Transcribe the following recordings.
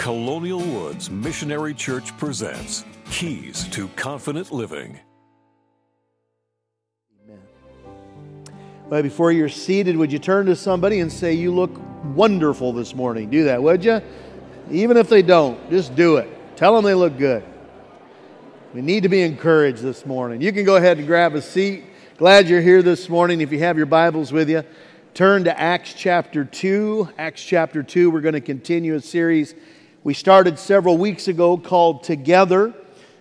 Colonial Woods Missionary Church presents Keys to Confident Living. Amen. Well, before you're seated, would you turn to somebody and say, You look wonderful this morning? Do that, would you? Even if they don't, just do it. Tell them they look good. We need to be encouraged this morning. You can go ahead and grab a seat. Glad you're here this morning. If you have your Bibles with you, turn to Acts chapter 2. Acts chapter 2, we're going to continue a series we started several weeks ago called Together.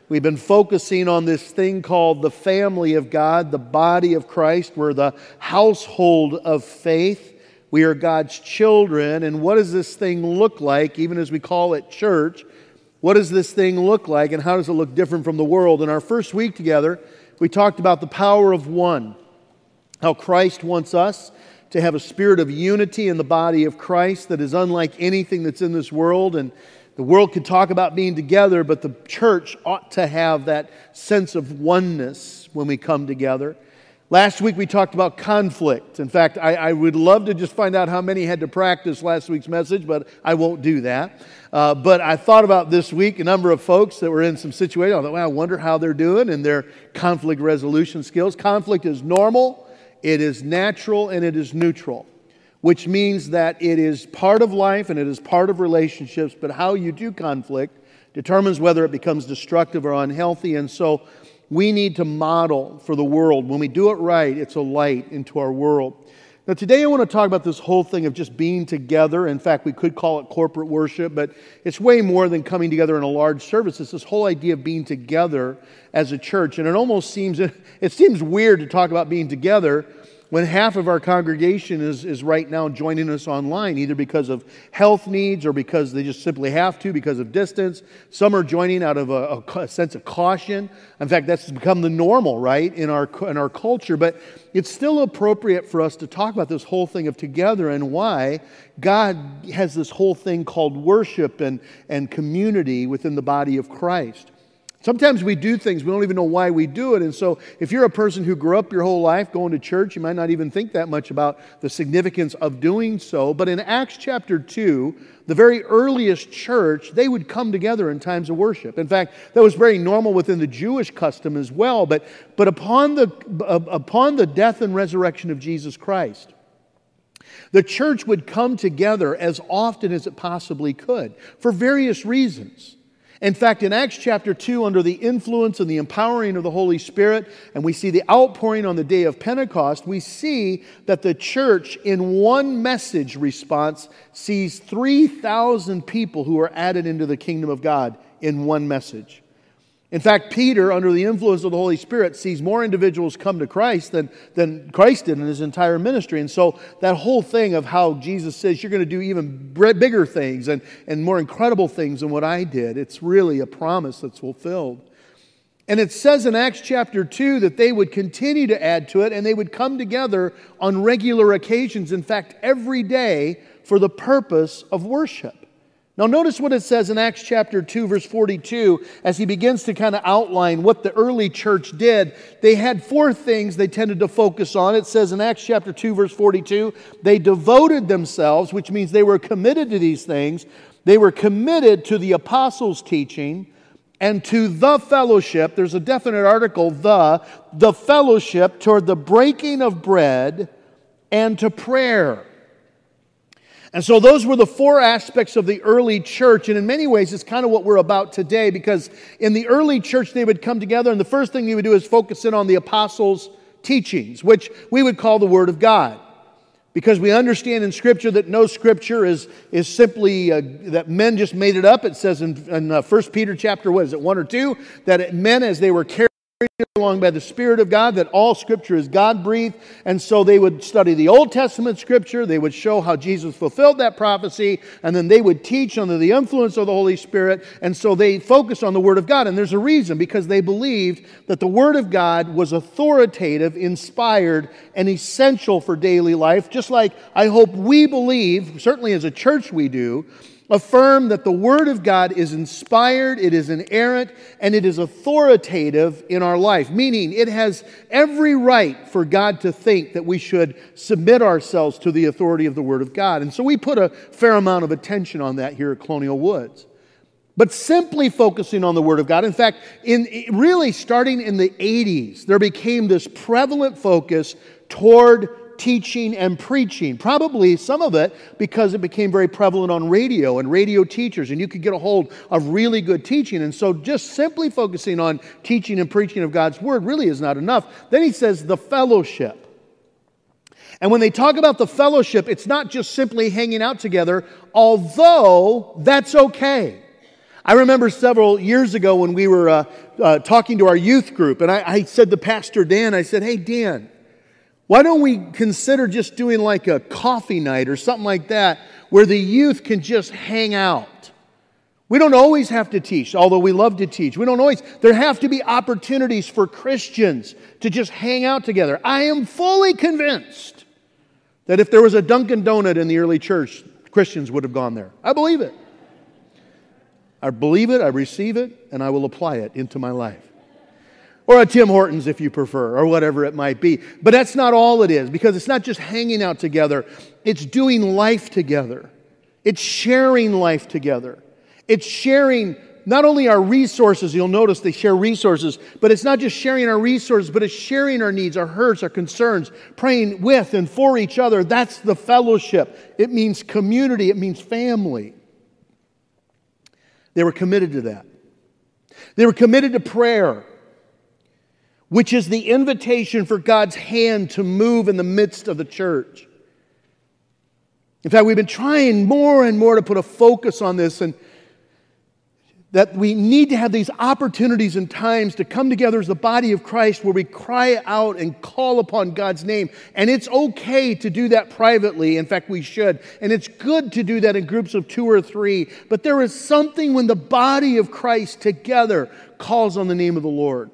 We've been focusing on this thing called the family of God, the body of Christ. We're the household of faith. We are God's children. And what does this thing look like, even as we call it church? What does this thing look like, and how does it look different from the world? In our first week together, we talked about the power of one, how Christ wants us to have a spirit of unity in the body of Christ that is unlike anything that's in this world. And the world could talk about being together, but the church ought to have that sense of oneness when we come together. Last week we talked about conflict. In fact, I, I, would love to just find out how many had to practice last week's message, but I won't do that. Uh, but I thought about this week a number of folks that were in some situations. I thought, well, I wonder how they're doing and their conflict resolution skills. Conflict is normal it is natural and it is neutral, which means that it is part of life and it is part of relationships, but how you do conflict determines whether it becomes destructive or unhealthy. And so we need to model for the world. When we do it right, it's a light into our world. Now, today I want to talk about this whole thing of just being together. In fact, we could call it corporate worship, but it's way more than coming together in a large service. It's this whole idea of being together as a church. And it almost seems, it seems weird to talk about being together when half of our congregation is, is right now joining us online, either because of health needs or because they just simply have to because of distance. Some are joining out of a, a, sense of caution. In fact, that's become the normal, right, in our, in our culture. But it's still appropriate for us to talk about this whole thing of together and why God has this whole thing called worship and, and community within the body of Christ. Sometimes we do things, we don't even know why we do it. And so, if you're a person who grew up your whole life going to church, you might not even think that much about the significance of doing so. But in Acts chapter 2, the very earliest church, they would come together in times of worship. In fact, that was very normal within the Jewish custom as well. But, but upon, the, uh, upon the death and resurrection of Jesus Christ, the church would come together as often as it possibly could for various reasons. In fact, in Acts chapter 2, under the influence and the empowering of the Holy Spirit, and we see the outpouring on the day of Pentecost, we see that the church, in one message response, sees 3,000 people who are added into the kingdom of God in one message. In fact, Peter, under the influence of the Holy Spirit, sees more individuals come to Christ than, than Christ did in his entire ministry. And so, that whole thing of how Jesus says you're going to do even bigger things and, and more incredible things than what I did, it's really a promise that's fulfilled. And it says in Acts chapter 2 that they would continue to add to it and they would come together on regular occasions, in fact, every day, for the purpose of worship. Now, notice what it says in Acts chapter 2, verse 42, as he begins to kind of outline what the early church did. They had four things they tended to focus on. It says in Acts chapter 2, verse 42, they devoted themselves, which means they were committed to these things. They were committed to the apostles' teaching and to the fellowship. There's a definite article, the, the fellowship toward the breaking of bread and to prayer. And so those were the four aspects of the early church. And in many ways, it's kind of what we're about today because in the early church, they would come together, and the first thing they would do is focus in on the apostles' teachings, which we would call the Word of God. Because we understand in Scripture that no Scripture is, is simply uh, that men just made it up. It says in, in uh, 1 Peter chapter, what is it, 1 or 2, that it, men, as they were carried along by the Spirit of God, that all Scripture is God breathed. And so they would study the Old Testament Scripture, they would show how Jesus fulfilled that prophecy, and then they would teach under the influence of the Holy Spirit. And so they focused on the Word of God. And there's a reason, because they believed that the Word of God was authoritative, inspired, and essential for daily life, just like I hope we believe, certainly as a church we do, affirm that the Word of God is inspired, it is inerrant, and it is authoritative in our life, meaning it has every right for God to think that we should submit ourselves to the authority of the Word of God. And so we put a fair amount of attention on that here at Colonial Woods. But simply focusing on the Word of God, in fact, in, really starting in the 80s, there became this prevalent focus toward teaching and preaching. Probably some of it because it became very prevalent on radio and radio teachers, and you could get a hold of really good teaching. And so just simply focusing on teaching and preaching of God's word really is not enough. Then he says the fellowship. And when they talk about the fellowship, it's not just simply hanging out together, although that's okay. I remember several years ago when we were uh, uh, talking to our youth group, and I, I said to Pastor Dan, I said, Hey, Dan, why don't we consider just doing like a coffee night or something like that where the youth can just hang out? We don't always have to teach, although we love to teach. We don't always, there have to be opportunities for Christians to just hang out together. I am fully convinced that if there was a Dunkin' Donut in the early church, Christians would have gone there. I believe it. I believe it, I receive it, and I will apply it into my life or a Tim Hortons if you prefer, or whatever it might be. But that's not all it is, because it's not just hanging out together, it's doing life together. It's sharing life together. It's sharing not only our resources, you'll notice they share resources, but it's not just sharing our resources, but it's sharing our needs, our hurts, our concerns, praying with and for each other. That's the fellowship. It means community, it means family. They were committed to that. They were committed to prayer which is the invitation for God's hand to move in the midst of the church. In fact, we've been trying more and more to put a focus on this and that we need to have these opportunities and times to come together as the body of Christ where we cry out and call upon God's name. And it's okay to do that privately. In fact, we should. And it's good to do that in groups of two or three. But there is something when the body of Christ together calls on the name of the Lord.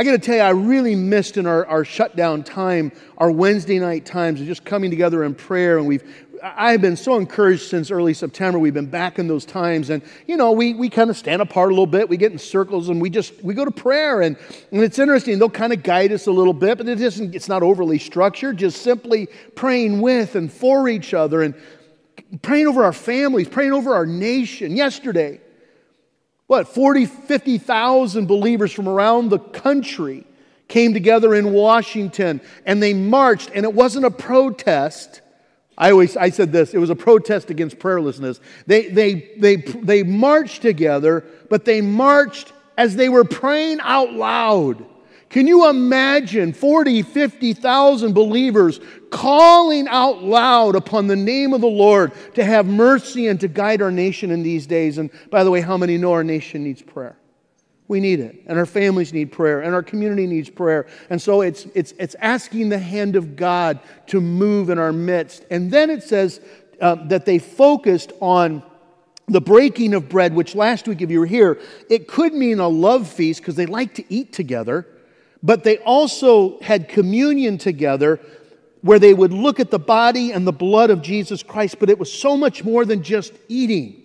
I got to tell you, I really missed in our, our shutdown time, our Wednesday night times of just coming together in prayer. And we've, I've been so encouraged since early September. We've been back in those times. And, you know, we, we kind of stand apart a little bit. We get in circles and we just, we go to prayer. And, and it's interesting. They'll kind of guide us a little bit, but it isn't, it's not overly structured. Just simply praying with and for each other and praying over our families, praying over our nation. Yesterday, what, 40, 50,000 believers from around the country came together in Washington and they marched, and it wasn't a protest. I always I said this, it was a protest against prayerlessness. They, they, they, they marched together, but they marched as they were praying out loud. Can you imagine 40, 50,000 believers calling out loud upon the name of the Lord to have mercy and to guide our nation in these days? And by the way, how many know our nation needs prayer? We need it, and our families need prayer, and our community needs prayer. And so it's, it's, it's asking the hand of God to move in our midst. And then it says uh, that they focused on the breaking of bread, which last week, if you were here, it could mean a love feast because they like to eat together. But they also had communion together where they would look at the body and the blood of Jesus Christ, but it was so much more than just eating.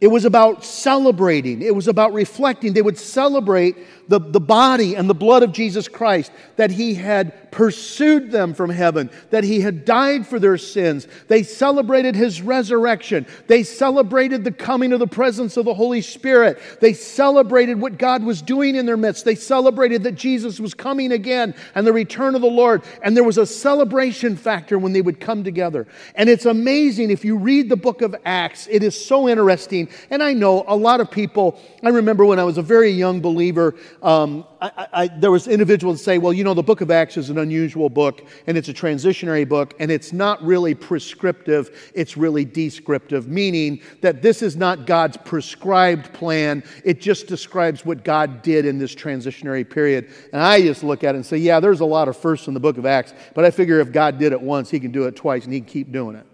It was about celebrating. It was about reflecting. They would celebrate the, the body and the blood of Jesus Christ, that He had pursued them from heaven, that He had died for their sins. They celebrated His resurrection. They celebrated the coming of the presence of the Holy Spirit. They celebrated what God was doing in their midst. They celebrated that Jesus was coming again and the return of the Lord. And there was a celebration factor when they would come together. And it's amazing if you read the book of Acts, it is so interesting and I know a lot of people, I remember when I was a very young believer, um, I, I, there was individuals say, well, you know, the book of Acts is an unusual book, and it's a transitionary book, and it's not really prescriptive, it's really descriptive, meaning that this is not God's prescribed plan, it just describes what God did in this transitionary period. And I just look at it and say, yeah, there's a lot of firsts in the book of Acts, but I figure if God did it once, he can do it twice, and he can keep doing it.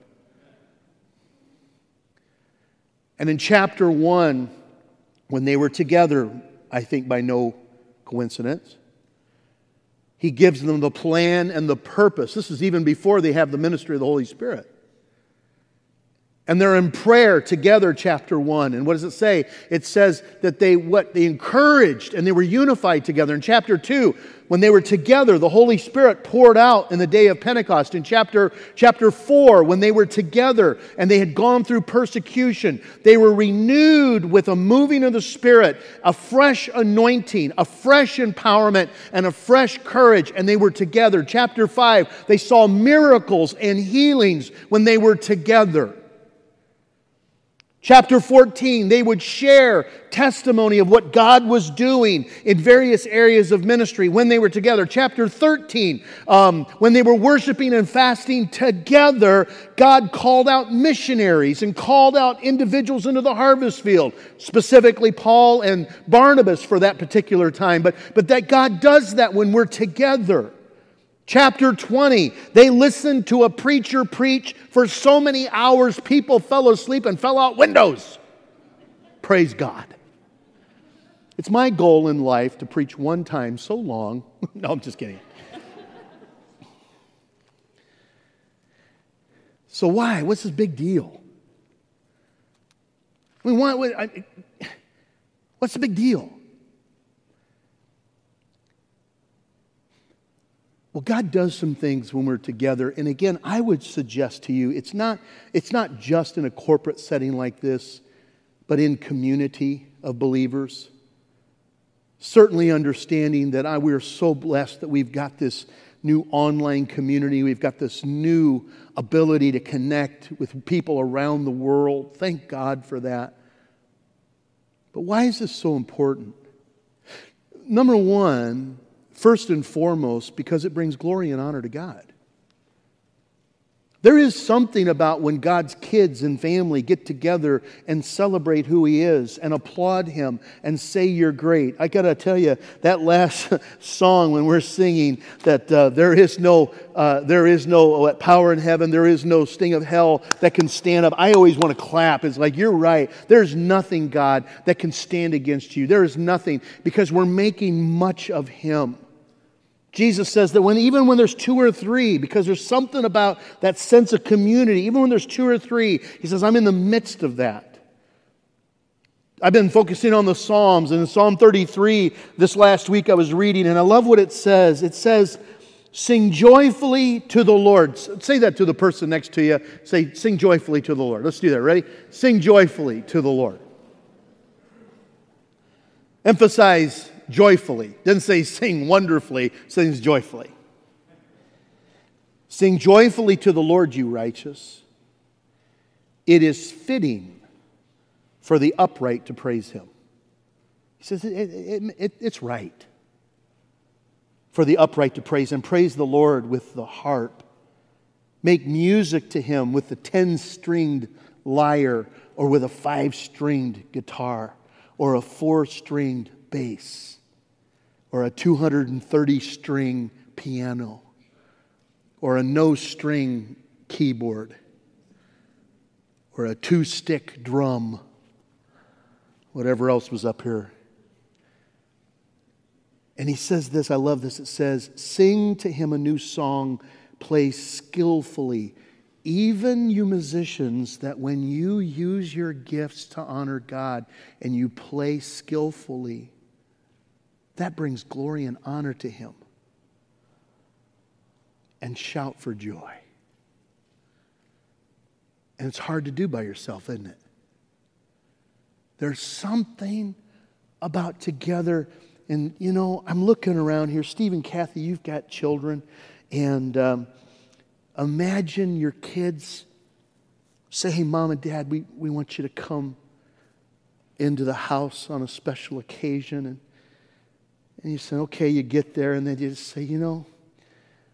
And in chapter one, when they were together, I think by no coincidence, he gives them the plan and the purpose. This is even before they have the ministry of the Holy Spirit. And they're in prayer together, chapter one. And what does it say? It says that they what they encouraged and they were unified together. In chapter two, when they were together, the Holy Spirit poured out in the day of Pentecost. In chapter, chapter four, when they were together and they had gone through persecution, they were renewed with a moving of the Spirit, a fresh anointing, a fresh empowerment, and a fresh courage, and they were together. Chapter five, they saw miracles and healings when they were together. Chapter 14, they would share testimony of what God was doing in various areas of ministry when they were together. Chapter 13, um, when they were worshiping and fasting together, God called out missionaries and called out individuals into the harvest field, specifically Paul and Barnabas for that particular time. But, but that God does that when we're together. Chapter 20, they listened to a preacher preach for so many hours, people fell asleep and fell out windows. Praise God. It's my goal in life to preach one time so long. no, I'm just kidding. so, why? What's this big deal? I mean, why, what's the big deal? Well, God does some things when we're together. And again, I would suggest to you it's not, it's not just in a corporate setting like this, but in community of believers. Certainly understanding that I, we're so blessed that we've got this new online community. We've got this new ability to connect with people around the world. Thank God for that. But why is this so important? Number one, First and foremost, because it brings glory and honor to God. There is something about when God's kids and family get together and celebrate who He is and applaud Him and say, You're great. I got to tell you, that last song when we're singing that uh, there is no, uh, there is no uh, power in heaven, there is no sting of hell that can stand up. I always want to clap. It's like, You're right. There's nothing, God, that can stand against you. There is nothing because we're making much of Him. Jesus says that when, even when there's two or three, because there's something about that sense of community, even when there's two or three, he says, I'm in the midst of that. I've been focusing on the Psalms, and in Psalm 33 this last week I was reading, and I love what it says. It says, Sing joyfully to the Lord. Say that to the person next to you. Say, Sing joyfully to the Lord. Let's do that. Ready? Sing joyfully to the Lord. Emphasize joyfully. Doesn't say sing wonderfully, sings joyfully. Sing joyfully to the Lord, you righteous. It is fitting for the upright to praise him. He says it, it, it, it's right for the upright to praise him. Praise the Lord with the harp. Make music to him with the 10 stringed lyre or with a five stringed guitar or a four stringed bass or a 230 string piano or a no string keyboard or a two stick drum, whatever else was up here. And he says this, I love this. It says, Sing to him a new song, play skillfully. Even you musicians, that when you use your gifts to honor God and you play skillfully, that brings glory and honor to Him. And shout for joy. And it's hard to do by yourself, isn't it? There's something about together. And, you know, I'm looking around here. Steve and Kathy, you've got children. And um, imagine your kids say, hey, mom and dad, we, we want you to come into the house on a special occasion. And and you say, okay, you get there, and then you just say, you know,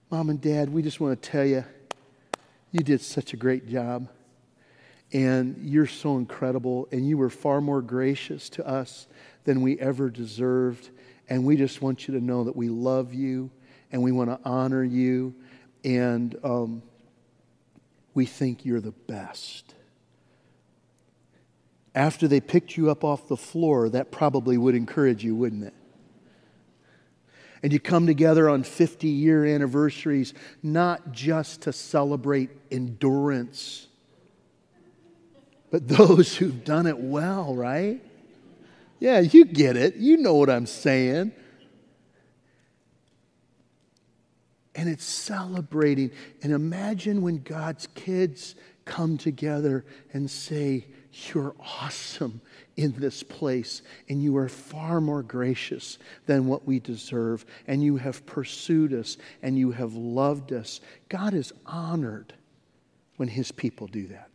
mom and dad, we just want to tell you, you did such a great job. And you're so incredible, and you were far more gracious to us than we ever deserved. And we just want you to know that we love you and we want to honor you. And um, we think you're the best. After they picked you up off the floor, that probably would encourage you, wouldn't it? And you come together on 50 year anniversaries, not just to celebrate endurance, but those who've done it well, right? Yeah, you get it. You know what I'm saying. And it's celebrating. And imagine when God's kids come together and say, You're awesome in this place, and you are far more gracious than what we deserve, and you have pursued us, and you have loved us. God is honored when His people do that.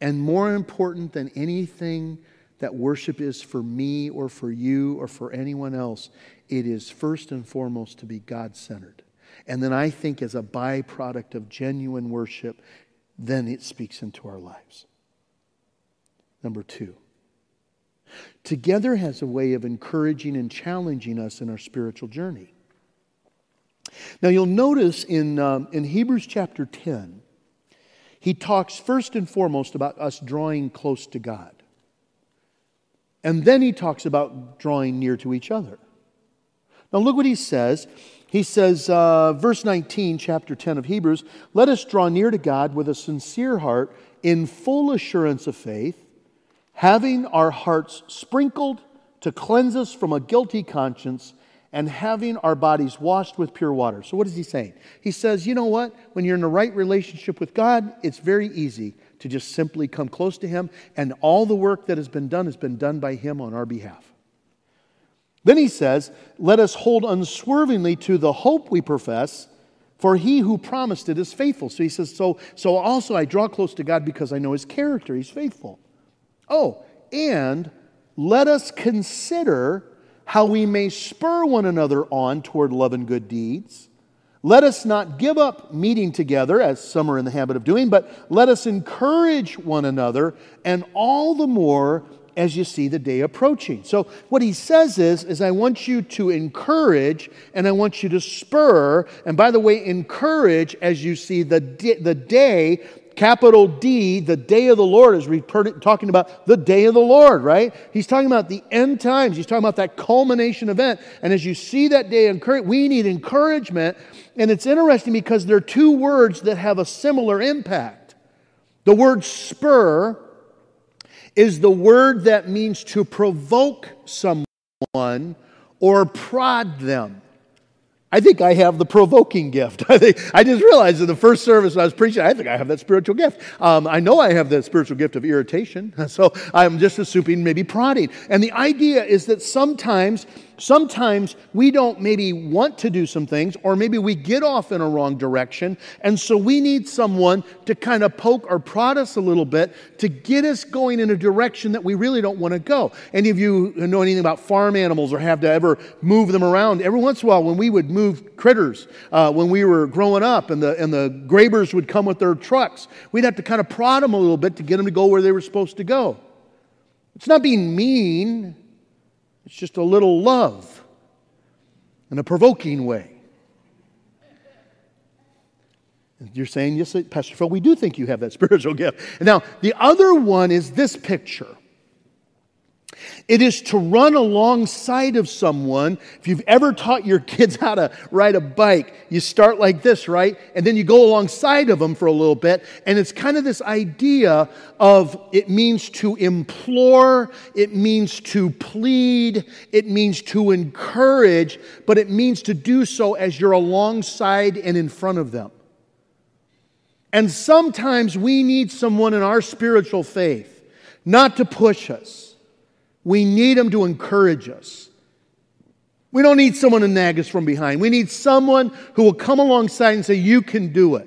And more important than anything that worship is for me or for you or for anyone else, it is first and foremost to be God centered. And then I think, as a byproduct of genuine worship, then it speaks into our lives. Number two, together has a way of encouraging and challenging us in our spiritual journey. Now, you'll notice in, um, in Hebrews chapter 10, he talks first and foremost about us drawing close to God. And then he talks about drawing near to each other. Now, look what he says. He says, uh, verse 19, chapter 10 of Hebrews, let us draw near to God with a sincere heart in full assurance of faith having our hearts sprinkled to cleanse us from a guilty conscience, and having our bodies washed with pure water. So, what is he saying? He says, you know what? When you're in the right relationship with God, it's very easy to just simply come close to Him, and all the work that has been done has been done by Him on our behalf. Then he says, Let us hold unswervingly to the hope we profess, for he who promised it is faithful. So he says, So, so also I draw close to God because I know his character. He's faithful. Oh, and let us consider how we may spur one another on toward love and good deeds. Let us not give up meeting together, as some are in the habit of doing, but let us encourage one another, and all the more as you see the day approaching. So what he says is, is I want you to encourage and I want you to spur. And by the way, encourage as you see the, the day capital D, the day of the Lord, is talking about the day of the Lord, right? He's talking about the end times. He's talking about that culmination event. And as you see that day, we need encouragement. And it's interesting because there are two words that have a similar impact. The word spur is the word that means to provoke someone or prod them. I think I have the provoking gift. I, think, I just realized in the first service I was preaching, I think I have that spiritual gift. Um, I know I have that spiritual gift of irritation, so I'm just assuming maybe prodding. And the idea is that sometimes sometimes we don't maybe want to do some things, or maybe we get off in a wrong direction. And so we need someone to kind of poke or prod us a little bit to get us going in a direction that we really don't want to go. Any of you know anything about farm animals or have to ever move them around, every once in a while when we would move critters uh, when we were growing up and the, and the grabers would come with their trucks, we'd have to kind of prod them a little bit to get them to go where they were supposed to go. It's not being mean, it's just a little love in a provoking way. You're saying, yes, Pastor Phil, we do think you have that spiritual gift. Now, the other one is this picture. It is to run alongside of someone. If you've ever taught your kids how to ride a bike, you start like this, right? And then you go alongside of them for a little bit. And it's kind of this idea of it means to implore, it means to plead, it means to encourage, but it means to do so as you're alongside and in front of them. And sometimes we need someone in our spiritual faith not to push us we need them to encourage us. We don't need someone to nag us from behind. We need someone who will come alongside and say, You can do it.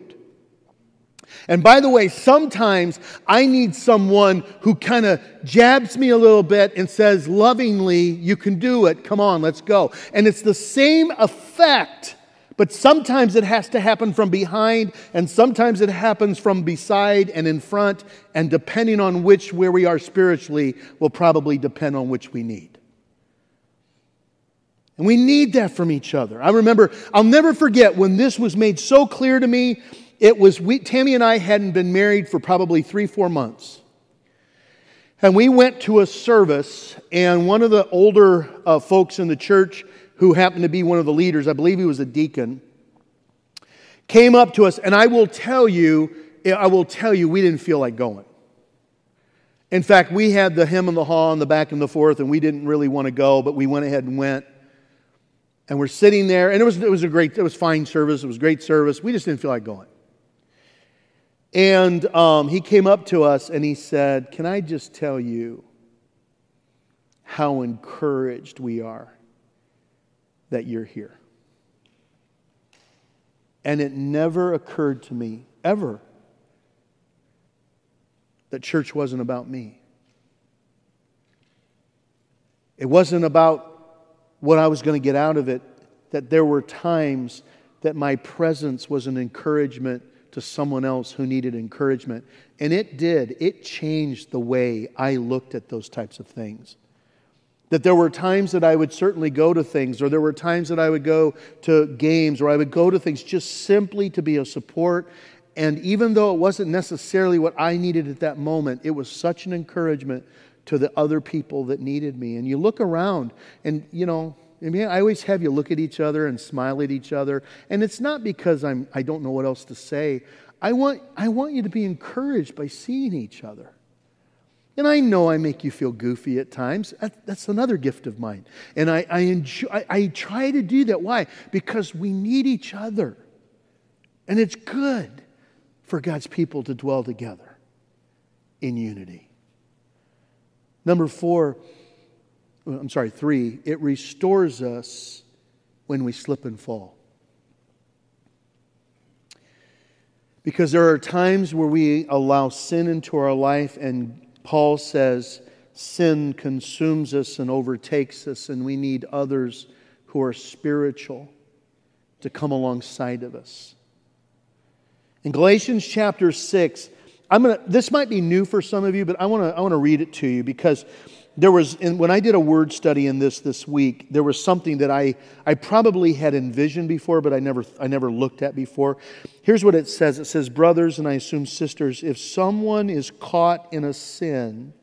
And by the way, sometimes I need someone who kind of jabs me a little bit and says lovingly, You can do it. Come on, let's go. And it's the same effect but sometimes it has to happen from behind, and sometimes it happens from beside and in front, and depending on which, where we are spiritually, will probably depend on which we need. And we need that from each other. I remember, I'll never forget when this was made so clear to me. It was, we, Tammy and I hadn't been married for probably three, four months. And we went to a service, and one of the older uh, folks in the church who happened to be one of the leaders, I believe he was a deacon, came up to us, and I will tell you, I will tell you, we didn't feel like going. In fact, we had the hymn and the haw and the back and the forth, and we didn't really want to go, but we went ahead and went. And we're sitting there, and it was, it was a great, it was fine service, it was great service. We just didn't feel like going. And um, he came up to us and he said, Can I just tell you how encouraged we are that you're here? And it never occurred to me, ever, that church wasn't about me. It wasn't about what I was going to get out of it, that there were times that my presence was an encouragement to someone else who needed encouragement. And it did. It changed the way I looked at those types of things. That there were times that I would certainly go to things, or there were times that I would go to games, or I would go to things just simply to be a support. And even though it wasn't necessarily what I needed at that moment, it was such an encouragement to the other people that needed me. And you look around, and you know, I mean, I always have you look at each other and smile at each other. And it's not because I'm, I don't know what else to say. I want, I want you to be encouraged by seeing each other. And I know I make you feel goofy at times. That's another gift of mine. And I, I, enjoy, I, I try to do that. Why? Because we need each other. And it's good for God's people to dwell together in unity. Number four, I'm sorry, three, it restores us when we slip and fall. Because there are times where we allow sin into our life, and Paul says sin consumes us and overtakes us, and we need others who are spiritual to come alongside of us. In Galatians chapter 6, I'm gonna, this might be new for some of you, but I want to I wanna read it to you because there was when i did a word study in this this week there was something that i i probably had envisioned before but i never i never looked at before. Here's what it says. It says brothers and i assume sisters if someone is caught in a sin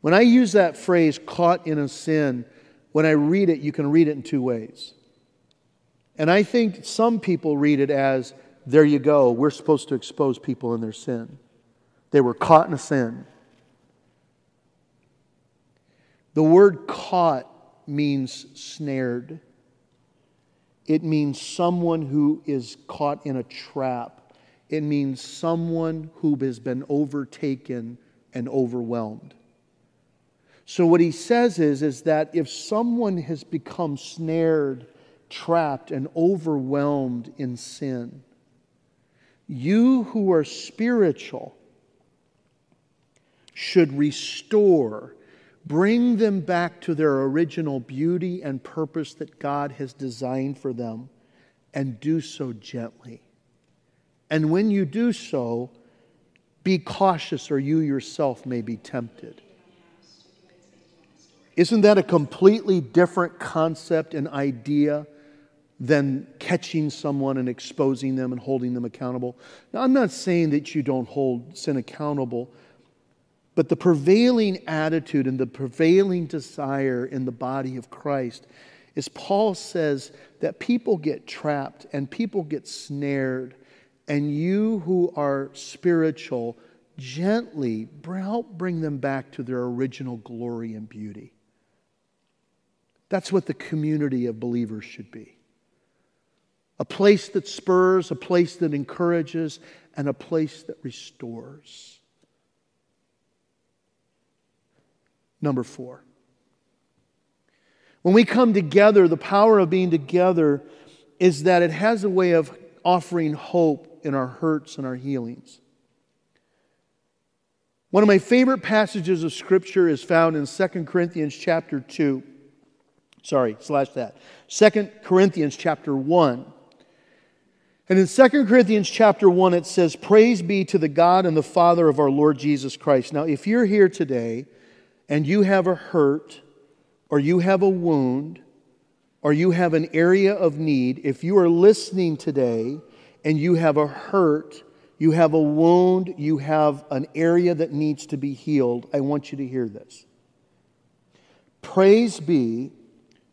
when i use that phrase caught in a sin when i read it you can read it in two ways. And i think some people read it as there you go. We're supposed to expose people in their sin. They were caught in a sin the word caught means snared. It means someone who is caught in a trap. It means someone who has been overtaken and overwhelmed. So what he says is, is that if someone has become snared, trapped, and overwhelmed in sin, you who are spiritual should restore Bring them back to their original beauty and purpose that God has designed for them, and do so gently. And when you do so, be cautious, or you yourself may be tempted. Isn't that a completely different concept and idea than catching someone and exposing them and holding them accountable? Now, I'm not saying that you don't hold sin accountable. But the prevailing attitude and the prevailing desire in the body of Christ is Paul says that people get trapped and people get snared, and you who are spiritual, gently help bring them back to their original glory and beauty. That's what the community of believers should be a place that spurs, a place that encourages, and a place that restores. Number four. When we come together, the power of being together is that it has a way of offering hope in our hurts and our healings. One of my favorite passages of scripture is found in 2 Corinthians chapter 2. Sorry, slash that. 2 Corinthians chapter 1. And in 2 Corinthians chapter 1, it says, Praise be to the God and the Father of our Lord Jesus Christ. Now, if you're here today and you have a hurt, or you have a wound, or you have an area of need, if you are listening today and you have a hurt, you have a wound, you have an area that needs to be healed, I want you to hear this. Praise be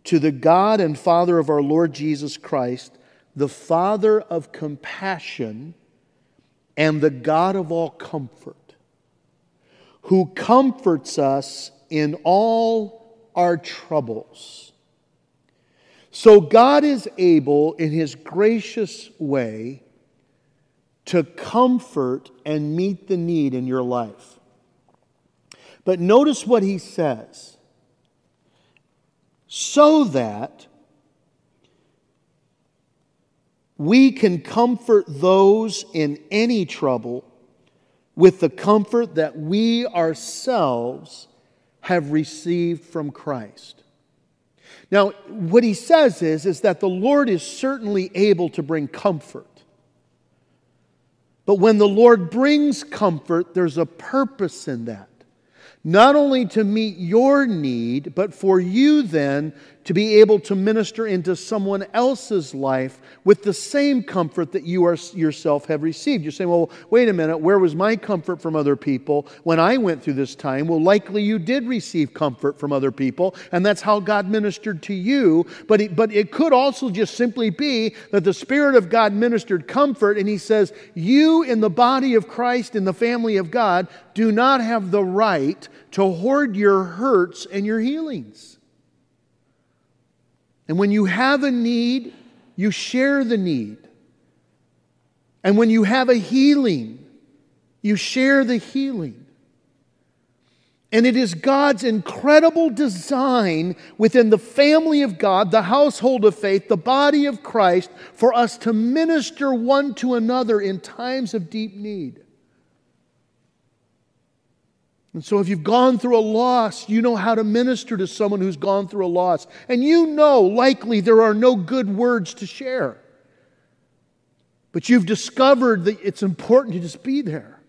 to the God and Father of our Lord Jesus Christ, the Father of compassion and the God of all comfort, who comforts us in all our troubles. So God is able, in His gracious way, to comfort and meet the need in your life. But notice what He says so that we can comfort those in any trouble with the comfort that we ourselves have received from Christ. Now, what he says is, is that the Lord is certainly able to bring comfort. But when the Lord brings comfort, there's a purpose in that not only to meet your need, but for you then to be able to minister into someone else's life with the same comfort that you are, yourself have received. You're saying, well, wait a minute, where was my comfort from other people when I went through this time? Well, likely you did receive comfort from other people, and that's how God ministered to you. But but it could also just simply be that the Spirit of God ministered comfort, and He says, You in the body of Christ, in the family of God, do not have the right to hoard your hurts and your healings. And when you have a need, you share the need. And when you have a healing, you share the healing. And it is God's incredible design within the family of God, the household of faith, the body of Christ, for us to minister one to another in times of deep need. And so, if you've gone through a loss, you know how to minister to someone who's gone through a loss. And you know, likely, there are no good words to share. But you've discovered that it's important to just be there.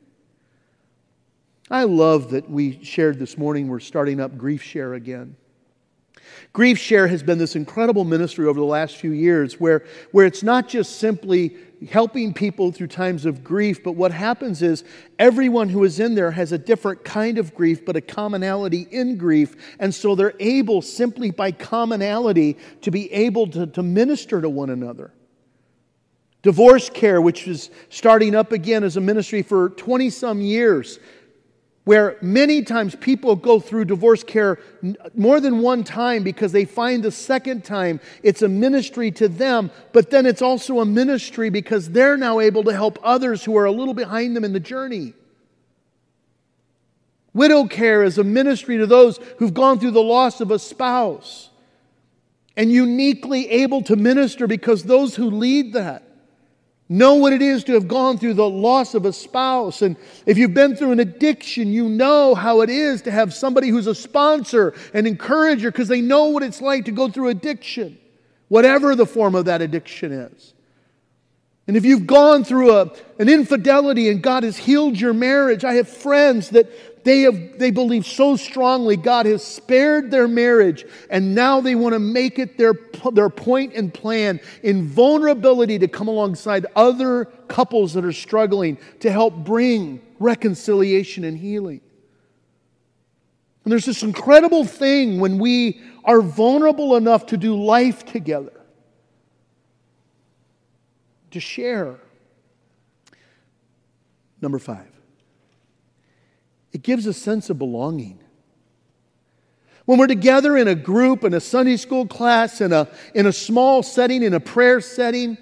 I love that we shared this morning, we're starting up Grief Share again. Grief Share has been this incredible ministry over the last few years where, where it's not just simply helping people through times of grief, but what happens is everyone who is in there has a different kind of grief, but a commonality in grief. And so they're able, simply by commonality, to be able to, to minister to one another. Divorce care, which is starting up again as a ministry for 20 some years, where many times people go through divorce care more than one time because they find the second time it's a ministry to them, but then it's also a ministry because they're now able to help others who are a little behind them in the journey. Widow care is a ministry to those who've gone through the loss of a spouse and uniquely able to minister because those who lead that Know what it is to have gone through the loss of a spouse. And if you've been through an addiction, you know how it is to have somebody who's a sponsor and encourager because they know what it's like to go through addiction, whatever the form of that addiction is. And if you've gone through a, an infidelity and God has healed your marriage, I have friends that they, have, they believe so strongly God has spared their marriage, and now they want to make it their, their point and plan in vulnerability to come alongside other couples that are struggling to help bring reconciliation and healing. And there's this incredible thing when we are vulnerable enough to do life together, to share. Number five. It gives a sense of belonging. When we're together in a group, in a Sunday school class, in a, in a small setting, in a prayer setting,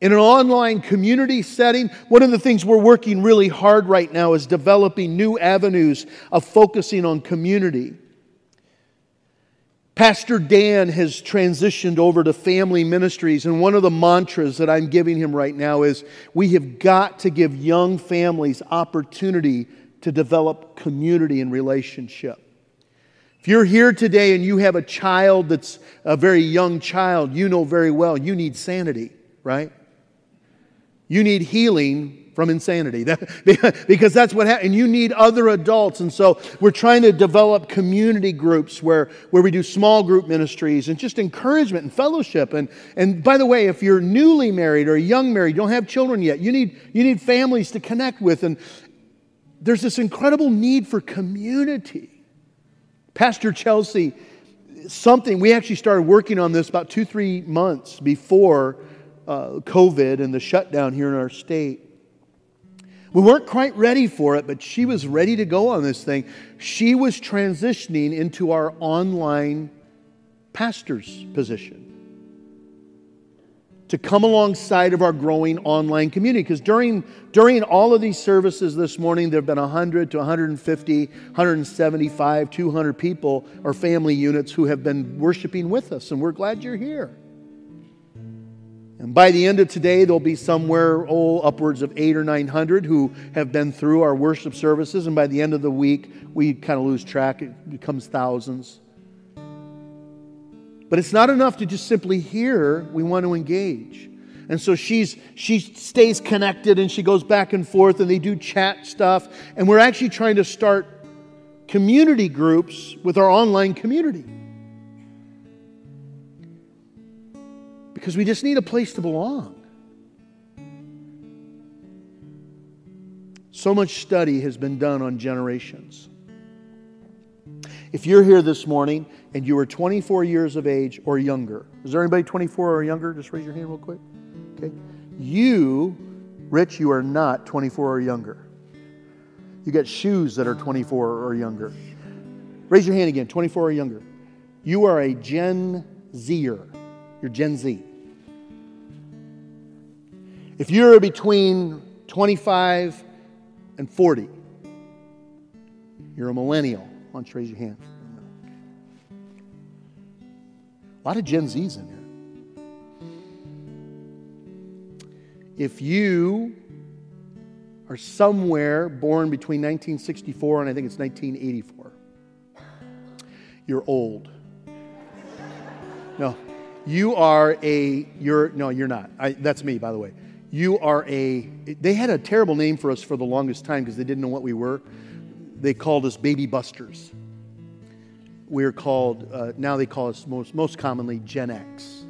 in an online community setting, one of the things we're working really hard right now is developing new avenues of focusing on community. Pastor Dan has transitioned over to family ministries, and one of the mantras that I'm giving him right now is we have got to give young families opportunity to develop community and relationship. If you're here today and you have a child that's a very young child, you know very well you need sanity, right? You need healing from insanity because that's what happens. And you need other adults. And so we're trying to develop community groups where, where we do small group ministries and just encouragement and fellowship. And, and by the way, if you're newly married or young married, don't have children yet, you need, you need families to connect with. And, there's this incredible need for community. Pastor Chelsea, something, we actually started working on this about two, three months before uh, COVID and the shutdown here in our state. We weren't quite ready for it, but she was ready to go on this thing. She was transitioning into our online pastor's position to come alongside of our growing online community. Because during, during all of these services this morning, there have been 100 to 150, 175, 200 people or family units who have been worshiping with us, and we're glad you're here. And by the end of today, there'll be somewhere, oh, upwards of eight or 900 who have been through our worship services. And by the end of the week, we kind of lose track. It becomes thousands. But it's not enough to just simply hear, we want to engage. And so she's, she stays connected and she goes back and forth and they do chat stuff. And we're actually trying to start community groups with our online community. Because we just need a place to belong. So much study has been done on generations. If you're here this morning and you are 24 years of age or younger, is there anybody 24 or younger? Just raise your hand real quick. Okay. You, Rich, you are not 24 or younger. You got shoes that are 24 or younger. Raise your hand again, 24 or younger. You are a Gen Zer. You're Gen Z. If you're between 25 and 40, you're a millennial. Why don't you raise your hand? A lot of Gen Zs in here. If you are somewhere born between 1964 and I think it's 1984, you're old. No, you are a, you're, no, you're not. I, that's me, by the way you are a, they had a terrible name for us for the longest time because they didn't know what we were. They called us baby busters. We're called, uh, now they call us most, most commonly Gen X.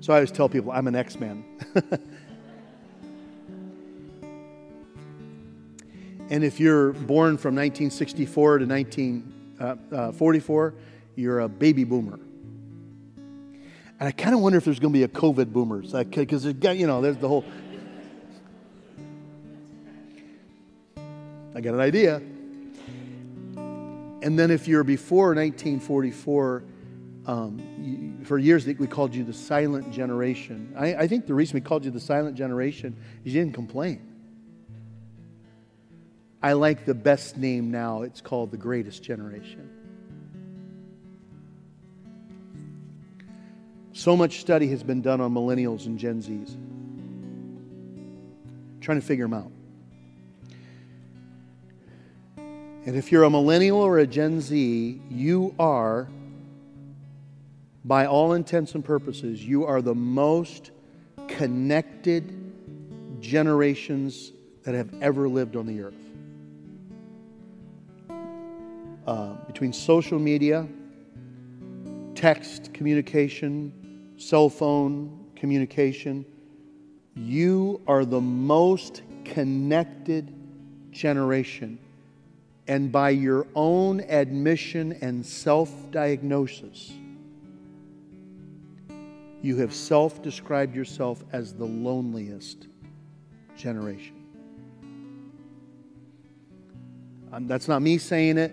So I always tell people I'm an X Man. and if you're born from 1964 to 1944, uh, uh, you're a baby boomer. And I kind of wonder if there's going to be a COVID boomers, because you know there's the whole. I got an idea. And then if you're before 1944, um, you, for years we called you the silent generation. I, I think the reason we called you the silent generation is you didn't complain. I like the best name now. It's called the greatest generation. So much study has been done on millennials and Gen Zs. trying to figure them out. And if you're a millennial or a Gen Z, you are, by all intents and purposes, you are the most connected generations that have ever lived on the earth. Uh, between social media, text communication, cell phone communication, you are the most connected generation. And by your own admission and self diagnosis, you have self described yourself as the loneliest generation. Um, that's not me saying it,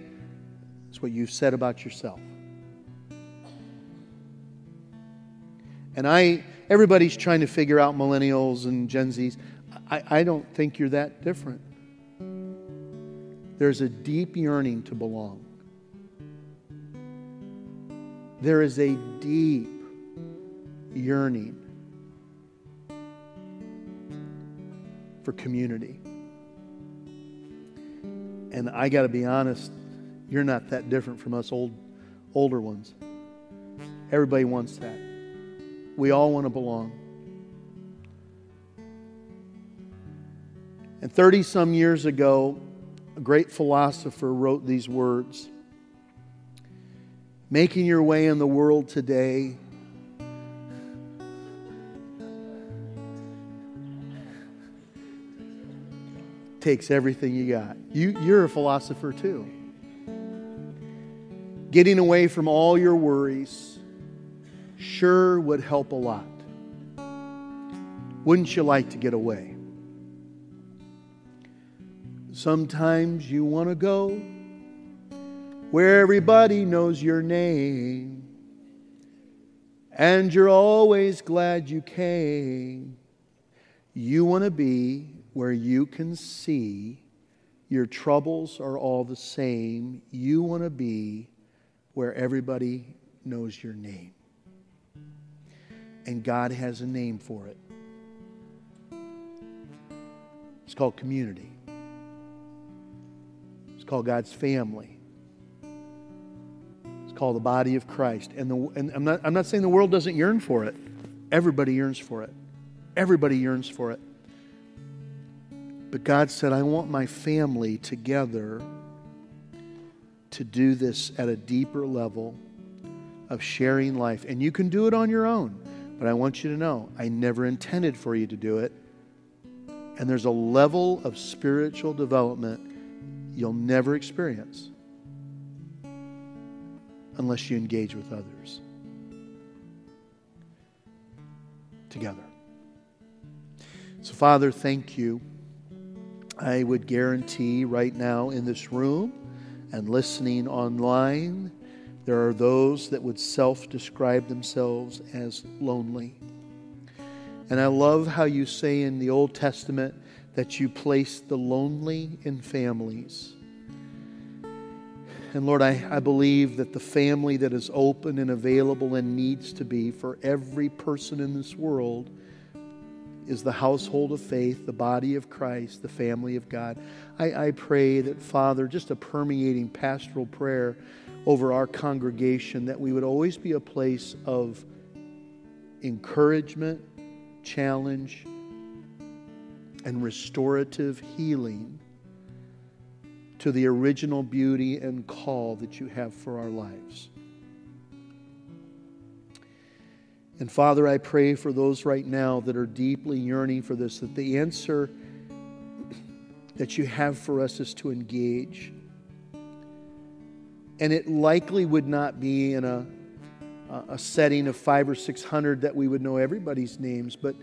it's what you've said about yourself. And I, everybody's trying to figure out millennials and Gen Zs. I, I don't think you're that different. There's a deep yearning to belong. There is a deep yearning for community. And I got to be honest, you're not that different from us old, older ones. Everybody wants that. We all want to belong. And 30 some years ago, a great philosopher wrote these words Making your way in the world today takes everything you got. You, you're a philosopher too. Getting away from all your worries sure would help a lot. Wouldn't you like to get away? Sometimes you want to go where everybody knows your name, and you're always glad you came. You want to be where you can see your troubles are all the same. You want to be where everybody knows your name. And God has a name for it. It's called community. It's called God's family. It's called the body of Christ. And, the, and I'm, not, I'm not saying the world doesn't yearn for it. Everybody yearns for it. Everybody yearns for it. But God said, I want my family together to do this at a deeper level of sharing life. And you can do it on your own. But I want you to know, I never intended for you to do it. And there's a level of spiritual development you'll never experience unless you engage with others together. So, Father, thank you. I would guarantee right now in this room and listening online, there are those that would self describe themselves as lonely. And I love how you say in the Old Testament that you place the lonely in families. And Lord, I, I believe that the family that is open and available and needs to be for every person in this world is the household of faith, the body of Christ, the family of God. I, I pray that, Father, just a permeating pastoral prayer over our congregation, that we would always be a place of encouragement, challenge, and restorative healing to the original beauty and call that you have for our lives. And Father, I pray for those right now that are deeply yearning for this, that the answer that you have for us is to engage. And it likely would not be in a, a setting of five or six hundred that we would know everybody's names, but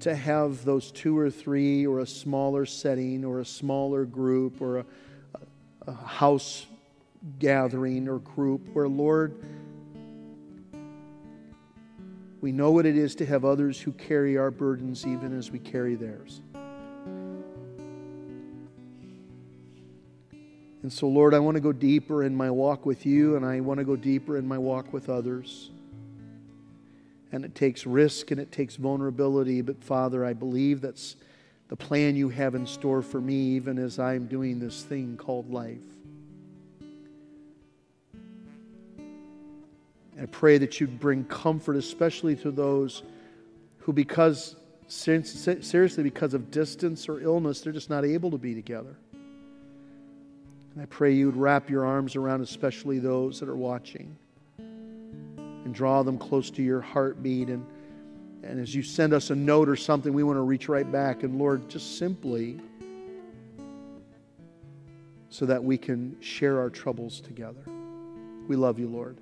to have those two or three, or a smaller setting, or a smaller group, or a, a house gathering or group where, Lord, we know what it is to have others who carry our burdens even as we carry theirs. And so, Lord, I want to go deeper in my walk with you, and I want to go deeper in my walk with others. And it takes risk and it takes vulnerability, but Father, I believe that's the plan you have in store for me, even as I'm doing this thing called life. I pray that you'd bring comfort, especially to those who, because seriously, because of distance or illness, they're just not able to be together. And I pray you would wrap your arms around, especially those that are watching, and draw them close to your heartbeat. And, and as you send us a note or something, we want to reach right back. And Lord, just simply so that we can share our troubles together. We love you, Lord.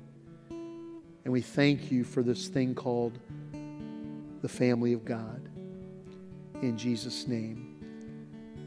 And we thank you for this thing called the family of God. In Jesus' name,